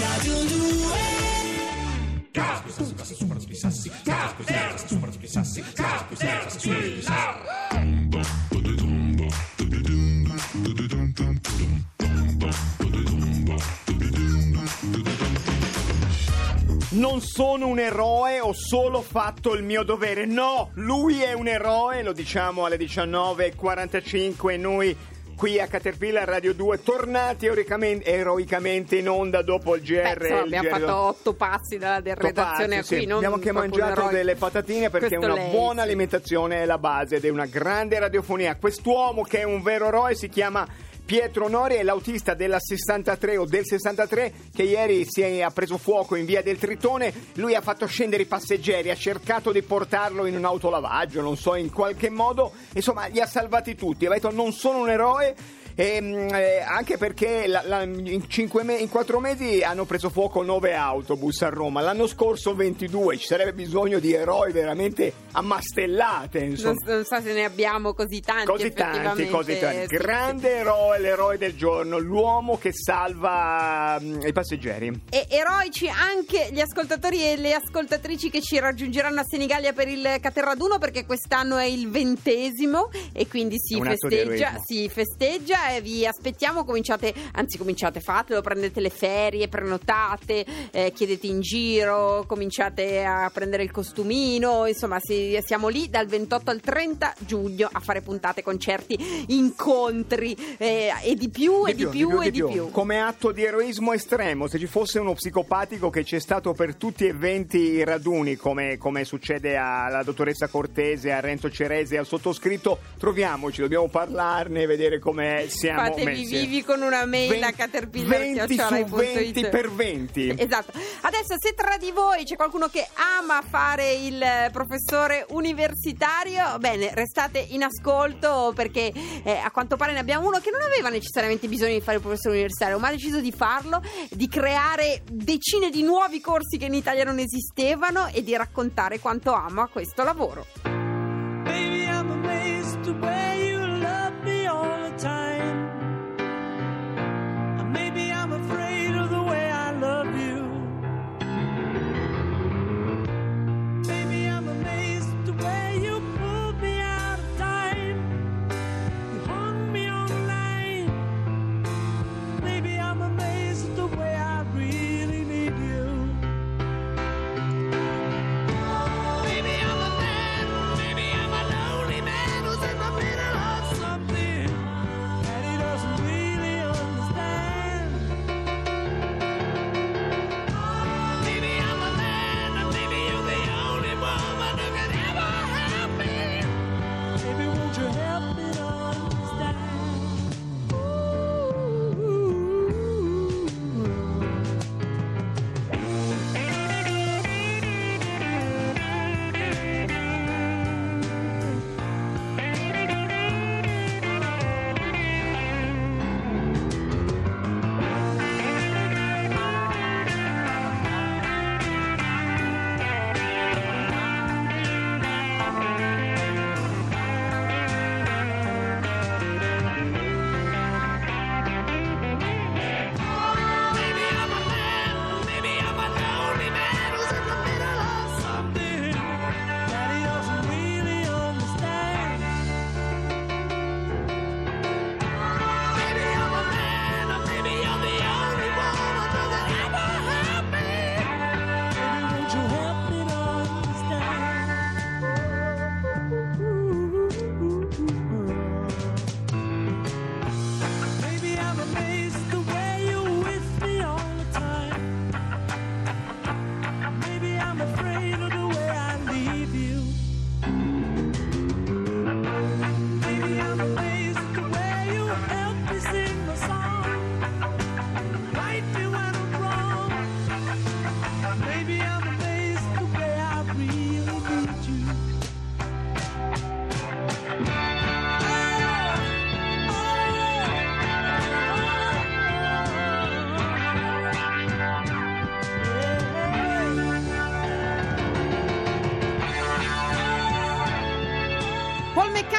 Radio 2 Non sono un eroe, ho solo fatto il mio dovere. No, lui è un eroe, lo diciamo alle 19.45 noi qui a Caterpillar Radio 2 tornati eroicamente, eroicamente in onda dopo il GR. Beh, insomma, abbiamo GR fatto otto passi dalla Otto redazione passi, a qui. sì. Abbiamo anche mangiato eroe. delle patatine perché Questo una lei, buona sì. alimentazione è la base ed è una grande radiofonia. Quest'uomo che è un vero eroe si chiama Pietro Nori, è l'autista della 63 o del 63 che ieri si è, preso fuoco in via del Tritone. Lui ha fatto scendere i passeggeri, ha cercato di portarlo in un autolavaggio, non so, in qualche modo. Insomma, li ha salvati tutti. Ha detto non sono un eroe. Ehm, eh, anche perché la- la- in, cinque me- in quattro mesi hanno preso fuoco nove autobus a Roma, l'anno scorso 22, ci sarebbe bisogno di eroi veramente ammastellate. Insomma. Non, non so se ne abbiamo così tanti. Così tanti, così tanti. Sì, Grande eroe, l'eroe del giorno, l'uomo che salva mm, i passeggeri. E eroici anche gli ascoltatori e le ascoltatrici che ci raggiungeranno a Senigallia per il Caterraduno perché quest'anno è il ventesimo e quindi si festeggia, si festeggia vi aspettiamo, cominciate, anzi cominciate, fatelo, prendete le ferie, prenotate, eh, chiedete in giro, cominciate a prendere il costumino, insomma si- siamo lì dal 28 al 30 giugno a fare puntate, concerti, incontri eh, e di più e di più e di più. Come atto di eroismo estremo, se ci fosse uno psicopatico che c'è stato per tutti e venti i raduni, come, come succede alla dottoressa Cortese, a Renzo Cerese al sottoscritto, troviamoci, dobbiamo parlarne e vedere come siamo Fatevi messi. vivi con una mail a 20 caterpillar 20 su 20 per 20. Esatto. Adesso se tra di voi c'è qualcuno che ama fare il professore universitario, bene, restate in ascolto perché eh, a quanto pare ne abbiamo uno che non aveva necessariamente bisogno di fare il professore universitario, ma ha deciso di farlo, di creare decine di nuovi corsi che in Italia non esistevano e di raccontare quanto ama questo lavoro.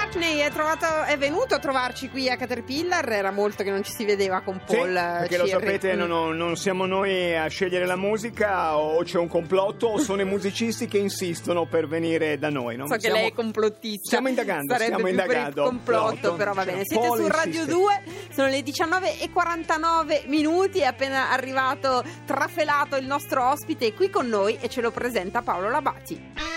Tony è, trovato- è venuto a trovarci qui a Caterpillar, era molto che non ci si vedeva con Sì, Paul. perché lo Cirri. sapete, Mm. non, non siamo noi a scegliere la musica, o c'è un complotto, o sono i musicisti che insistono per venire da noi. no? So che Siamo- lei è complottista. Stiamo indagando, Sarebbe stiamo indagando. complotto, Complotto. però va Cioè, bene. Siete Paul su Radio insiste. 2, sono le 19 e 49 minuti. È appena arrivato, trafelato il nostro ospite qui con noi e ce lo presenta Paolo Labati.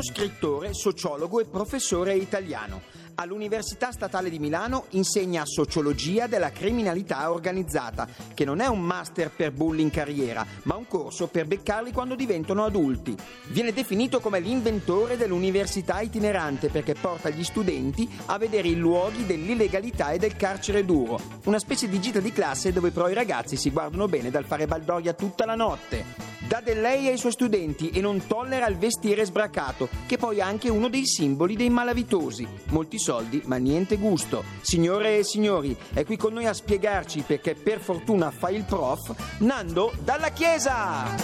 Uno scrittore, sociologo e professore italiano. All'Università Statale di Milano insegna sociologia della criminalità organizzata, che non è un master per bulli in carriera, ma un corso per beccarli quando diventano adulti. Viene definito come l'inventore dell'università itinerante perché porta gli studenti a vedere i luoghi dell'illegalità e del carcere duro, una specie di gita di classe dove però i ragazzi si guardano bene dal fare baldoria tutta la notte. Dà del lei ai suoi studenti e non tollera il vestire sbracato, che poi è anche uno dei simboli dei malavitosi. Molti soldi, ma niente gusto. Signore e signori, è qui con noi a spiegarci perché per fortuna fa il prof, Nando dalla Chiesa!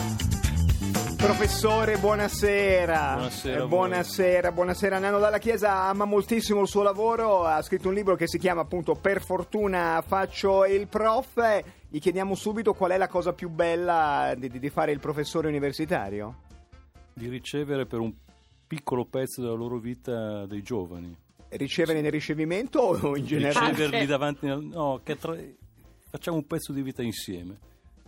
Professore, buonasera. Buonasera Eh, buonasera, buonasera. Nano Dalla Chiesa ama moltissimo il suo lavoro, ha scritto un libro che si chiama appunto Per fortuna faccio il prof. Eh, Gli chiediamo subito qual è la cosa più bella di, di- di fare il professore universitario. di ricevere per un piccolo pezzo della loro vita dei giovani. Ricevere nel ricevimento o in generale? Riceverli Anche. davanti al... No, che tra- facciamo un pezzo di vita insieme.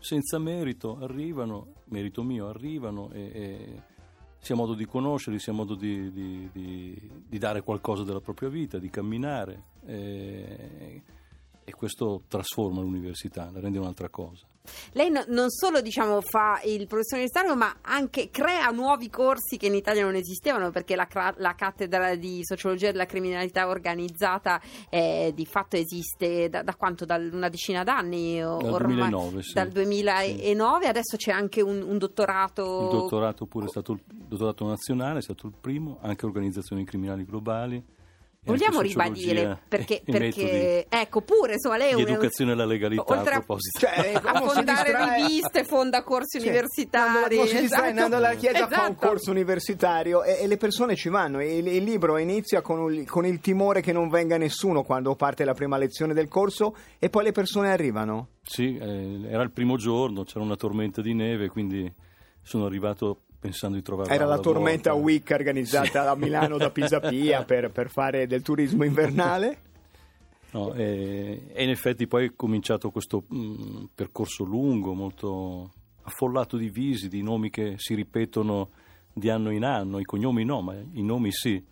Senza merito arrivano, merito mio, arrivano e, e sia modo di conoscerli, sia modo di, di- di- di dare qualcosa della propria vita, di camminare. E, e questo trasforma l'università, la rende un'altra cosa. Lei no- non solo diciamo, fa il professore universitario, ma anche crea nuovi corsi che in Italia non esistevano, perché la, la cattedra di sociologia della criminalità organizzata eh, di fatto esiste da, da quanto? Da una decina d'anni? o- Dal ormai? 2009, sì. Dal 2009, adesso c'è anche un, un dottorato. Il dottorato pure è stato il dottorato nazionale, è stato il primo, anche organizzazioni criminali globali. Vogliamo ribadire perché, perché ecco pure insomma lei è di un educazione alla legalità oltre a a- proposito. Cioè, a uno si fondare riviste, fonda corsi Sì. universitari. Quando si distrae, esatto. andando alla chiesa fa un Esatto. corso universitario e, e le persone ci vanno. E il, il libro inizia con, un- con il timore che non venga nessuno quando parte la prima lezione del corso e poi le persone arrivano. Sì, eh, era il primo giorno, c'era una tormenta di neve, quindi sono arrivato pensando di trovare Era la volta. tormenta week organizzata a Milano da Pisapia per, per fare del turismo invernale. No, e, e in effetti poi è cominciato questo mh, percorso lungo, molto affollato di visi, di nomi che si ripetono di anno in anno, i cognomi no, ma i nomi sì.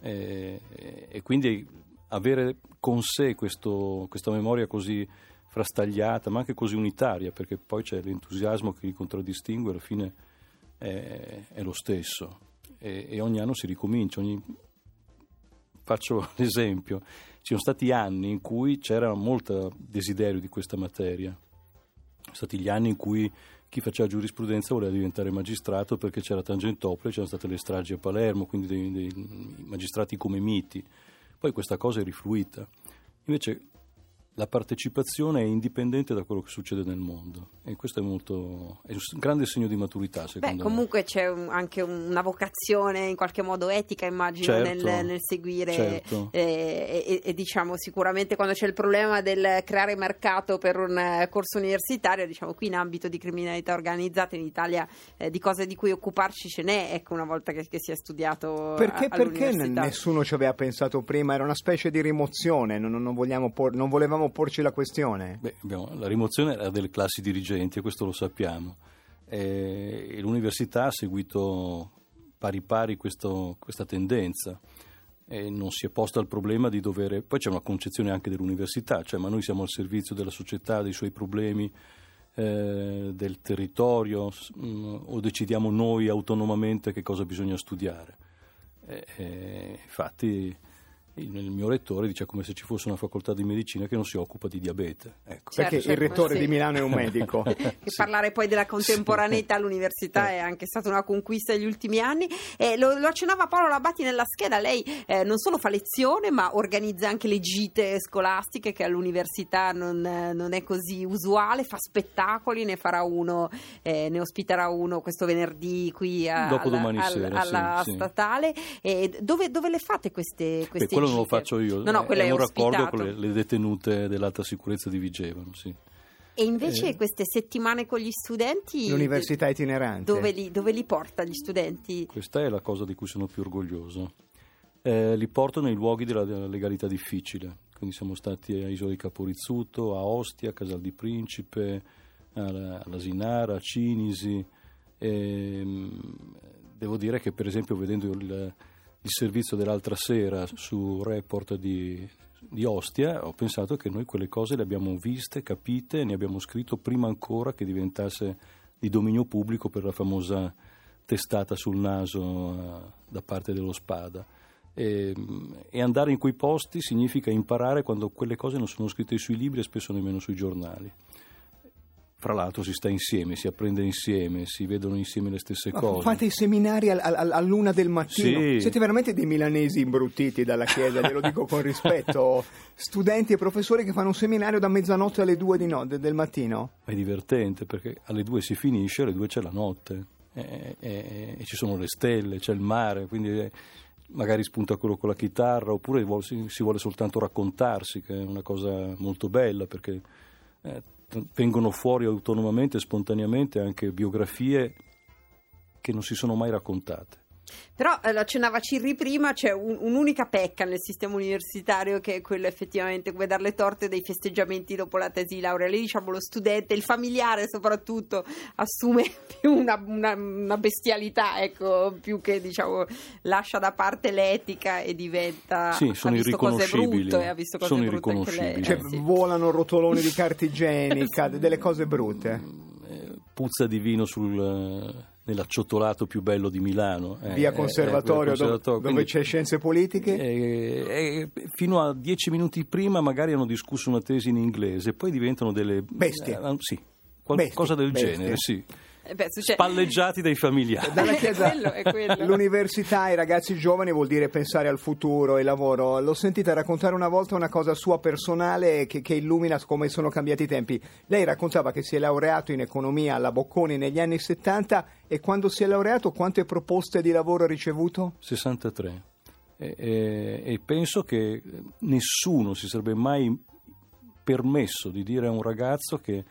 E, e quindi avere con sé questo- questa memoria così frastagliata, ma anche così unitaria, perché poi c'è l'entusiasmo che li contraddistingue, alla fine è, è lo stesso. E, e ogni anno si ricomincia, ogni, faccio l'esempio, ci sono stati anni in cui c'era molto desiderio di questa materia, sono stati gli anni in cui chi faceva giurisprudenza voleva diventare magistrato perché c'era Tangentopoli, c'erano state le stragi a Palermo, quindi dei, dei magistrati come miti. Poi questa cosa è rifluita. Invece la partecipazione è indipendente da quello che succede nel mondo e questo è molto è un grande segno di maturità secondo Beh, me. comunque c'è un- anche un- una vocazione in qualche modo etica, immagino, Certo, nel, nel seguire. certo. eh, e, e diciamo sicuramente quando c'è il problema del creare mercato per un corso universitario, diciamo qui in ambito di criminalità organizzata in Italia eh, di cose di cui occuparci ce n'è, ecco, una volta che, che si è studiato. Perché, a- perché nessuno ci aveva pensato prima? Era una specie di rimozione, non, non vogliamo por- non volevamo porci la questione. Beh, abbiamo- la rimozione era delle classi dirigenti questo lo sappiamo. E l'università ha seguito pari pari questo- questa tendenza e non si è posta il problema di dover... Poi c'è una concezione anche dell'università, cioè ma noi siamo al servizio della società, dei suoi problemi, eh, del territorio mh, o decidiamo noi autonomamente che cosa bisogna studiare. E- e infatti il, mio rettore dice come se ci fosse una facoltà di medicina che non si occupa di diabete. Ecco. Certo, Perché il certo, rettore sì. di Milano è un medico. che parlare poi della contemporaneità all'università è anche stata una conquista degli ultimi anni. Eh, lo, lo accennava Paolo Labatti nella scheda, lei eh, non solo fa lezione ma organizza anche le gite scolastiche che all'università non, eh, non è così usuale, fa spettacoli, ne farà uno, eh, ne ospiterà uno questo venerdì qui a- alla, al- sera, sì, alla sì. statale. Dove, dove le fate queste, Beh, queste quello non lo faccio io, No, no, è è un raccordo con le, le detenute dell'alta sicurezza di Vigevano. Sì. E invece Eh. queste settimane con gli studenti... L'università itinerante. Dove li, dove li porta gli studenti? Questa è la cosa di cui sono più orgoglioso. Eh, li porto nei luoghi della, della legalità difficile. Quindi siamo stati a Isola di Caporizzuto, a Ostia, a Casal di Principe, alla- all'Asinara, a Cinisi. Ehm, devo dire che, per esempio, vedendo il, il servizio dell'altra sera su Report di, di Ostia, ho pensato che noi quelle cose le abbiamo viste, capite, ne abbiamo scritto prima ancora che diventasse di dominio pubblico per la famosa testata sul naso eh, da parte dello Spada. E, e andare in quei posti significa imparare quando quelle cose non sono scritte sui libri e spesso nemmeno sui giornali. Fra l'altro si sta insieme, si apprende insieme, si vedono insieme le stesse Ma cose. fate i seminari al- al- all'una del mattino. Sì. Siete veramente dei milanesi imbruttiti dalla chiesa, glielo dico con rispetto. Studenti e professori che fanno un seminario da mezzanotte alle due di no- de- del mattino. È divertente perché alle due si finisce, alle due c'è la notte e, e- e ci sono le stelle, c'è il mare, quindi eh, magari spunta quello con la chitarra oppure si, si vuole soltanto raccontarsi, che è una cosa molto bella perché eh, vengono fuori autonomamente, spontaneamente anche biografie che non si sono mai raccontate. Però eh, lo accennava Cirri prima, c'è un- un'unica pecca nel sistema universitario che è quello effettivamente come dare le torte dei festeggiamenti dopo la tesi di laurea. Lì diciamo lo studente, il familiare soprattutto, assume più una, una- una bestialità, ecco, più che diciamo lascia da parte l'etica e diventa... Sì, ha sono visto cose irriconoscibili. brutte, ha visto cose Sono brutte anche lei. irriconoscibili. Cioè, eh, sì. volano rotoloni di carta igienica, delle cose brutte. Eh, Puzza di vino sul, nell'acciottolato più bello di Milano. eh, Via eh, Conservatorio, eh, dove, Conservatorio, dove quindi- c'è scienze politiche. Eh, eh, fino a dieci minuti prima magari hanno discusso una tesi in inglese, poi diventano delle Bestie. eh, sì, qualcosa Bestie, del bestie. genere, sì. Eh, beh, succede- Spalleggiati dai familiari. Dalla chiesa, quello è quello. l'università ai ragazzi giovani vuol dire pensare al futuro e lavoro. L'ho sentita raccontare una volta una cosa sua personale che, che illumina come sono cambiati i tempi. Lei raccontava che si è laureato in economia alla Bocconi negli anni 70 e quando si è laureato quante proposte di lavoro ha ricevuto? 63. E, e- e penso che nessuno si sarebbe mai permesso di dire a un ragazzo che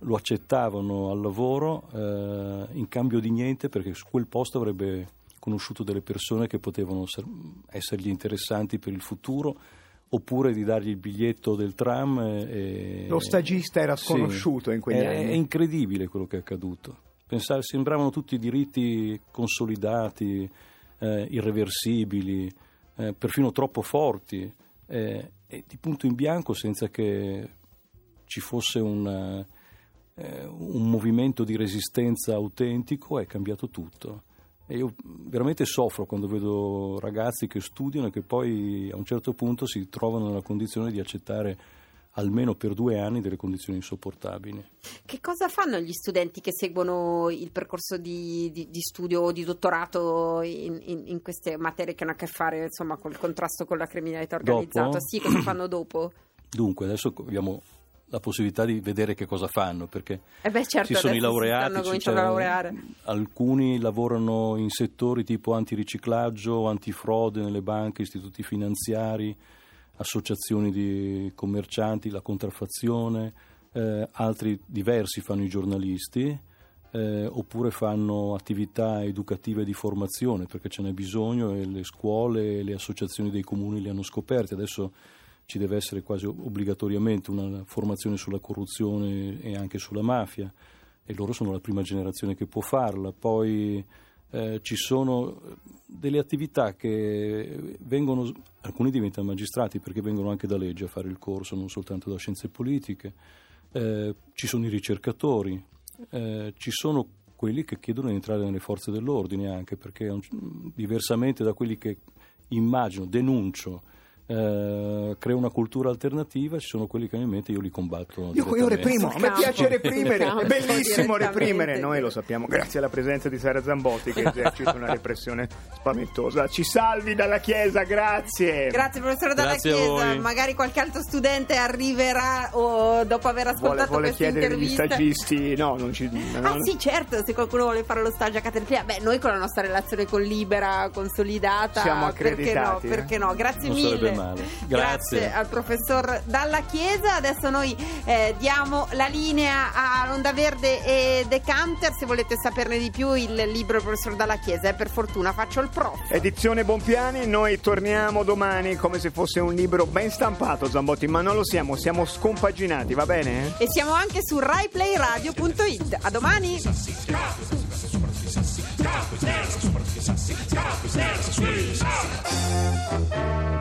lo accettavano al lavoro eh, in cambio di niente perché su quel posto avrebbe conosciuto delle persone che potevano ser- essergli interessanti per il futuro oppure di dargli il biglietto del tram. e- Lo stagista era Sì. sconosciuto in quegli È- anni. È incredibile quello che è accaduto. Pensare, sembravano tutti diritti consolidati, eh, irreversibili, eh, perfino troppo forti, eh, e di punto in bianco senza che ci fosse un, eh, un movimento di resistenza autentico, è cambiato tutto. E io veramente soffro quando vedo ragazzi che studiano e che poi a un certo punto si trovano nella condizione di accettare almeno per due anni delle condizioni insopportabili. Che cosa fanno gli studenti che seguono il percorso di, di- di studio o di dottorato in, in- in queste materie che hanno a che fare insomma col contrasto con la criminalità organizzata? Dopo? Sì, cosa fanno dopo? Dunque, adesso abbiamo la possibilità di vedere che cosa fanno, perché Eh beh, certo, ci sono i laureati, ci- alcuni lavorano in settori tipo antiriciclaggio, antifrode nelle banche, istituti finanziari, associazioni di commercianti, la contraffazione, eh, altri diversi fanno i giornalisti. eh, oppure fanno attività educative di formazione perché ce n'è bisogno e le scuole e le associazioni dei comuni le hanno scoperte. Adesso ci deve essere quasi obbligatoriamente una formazione sulla corruzione e anche sulla mafia e loro sono la prima generazione che può farla. Poi eh, ci sono delle attività che vengono, alcuni diventano magistrati perché vengono anche da legge a fare il corso, non soltanto da scienze politiche, Eh, ci sono i ricercatori, eh, ci sono quelli che chiedono di entrare nelle forze dell'ordine anche perché diversamente da quelli che immagino, denuncio, eh, creo una cultura alternativa, ci sono quelli che hanno in mente, io li combatto. Io, io reprimo, a me piace reprimere, è bellissimo reprimere, noi lo sappiamo, grazie alla presenza di Sara Zambotti che esercita una repressione spaventosa. Ci salvi dalla Chiesa, grazie. Grazie professore Dalla Grazie Chiesa, voi. magari qualche altro studente arriverà o dopo aver Vuole, ascoltato vuole questa chiedere agli intervista. stagisti, no, non ci... Ah no, sì, certo, se qualcuno vuole fare lo stage a Caterpillar, beh, noi con la nostra relazione con Libera consolidata, Siamo perché no? accreditati, eh? Perché no? Grazie Non mille. Male. Grazie. Grazie. al professor Dalla Chiesa. Adesso noi eh, diamo la linea a Onda Verde e Decanter. Se volete saperne di più, il libro del professor Dalla Chiesa. E per fortuna faccio il prof. Edizione Bompiani, noi torniamo domani come se fosse un libro ben stampato, Zambotti, ma non lo siamo, siamo scompaginati, va bene? E siamo anche su RaiPlayRadio.it. A domani! Sweet.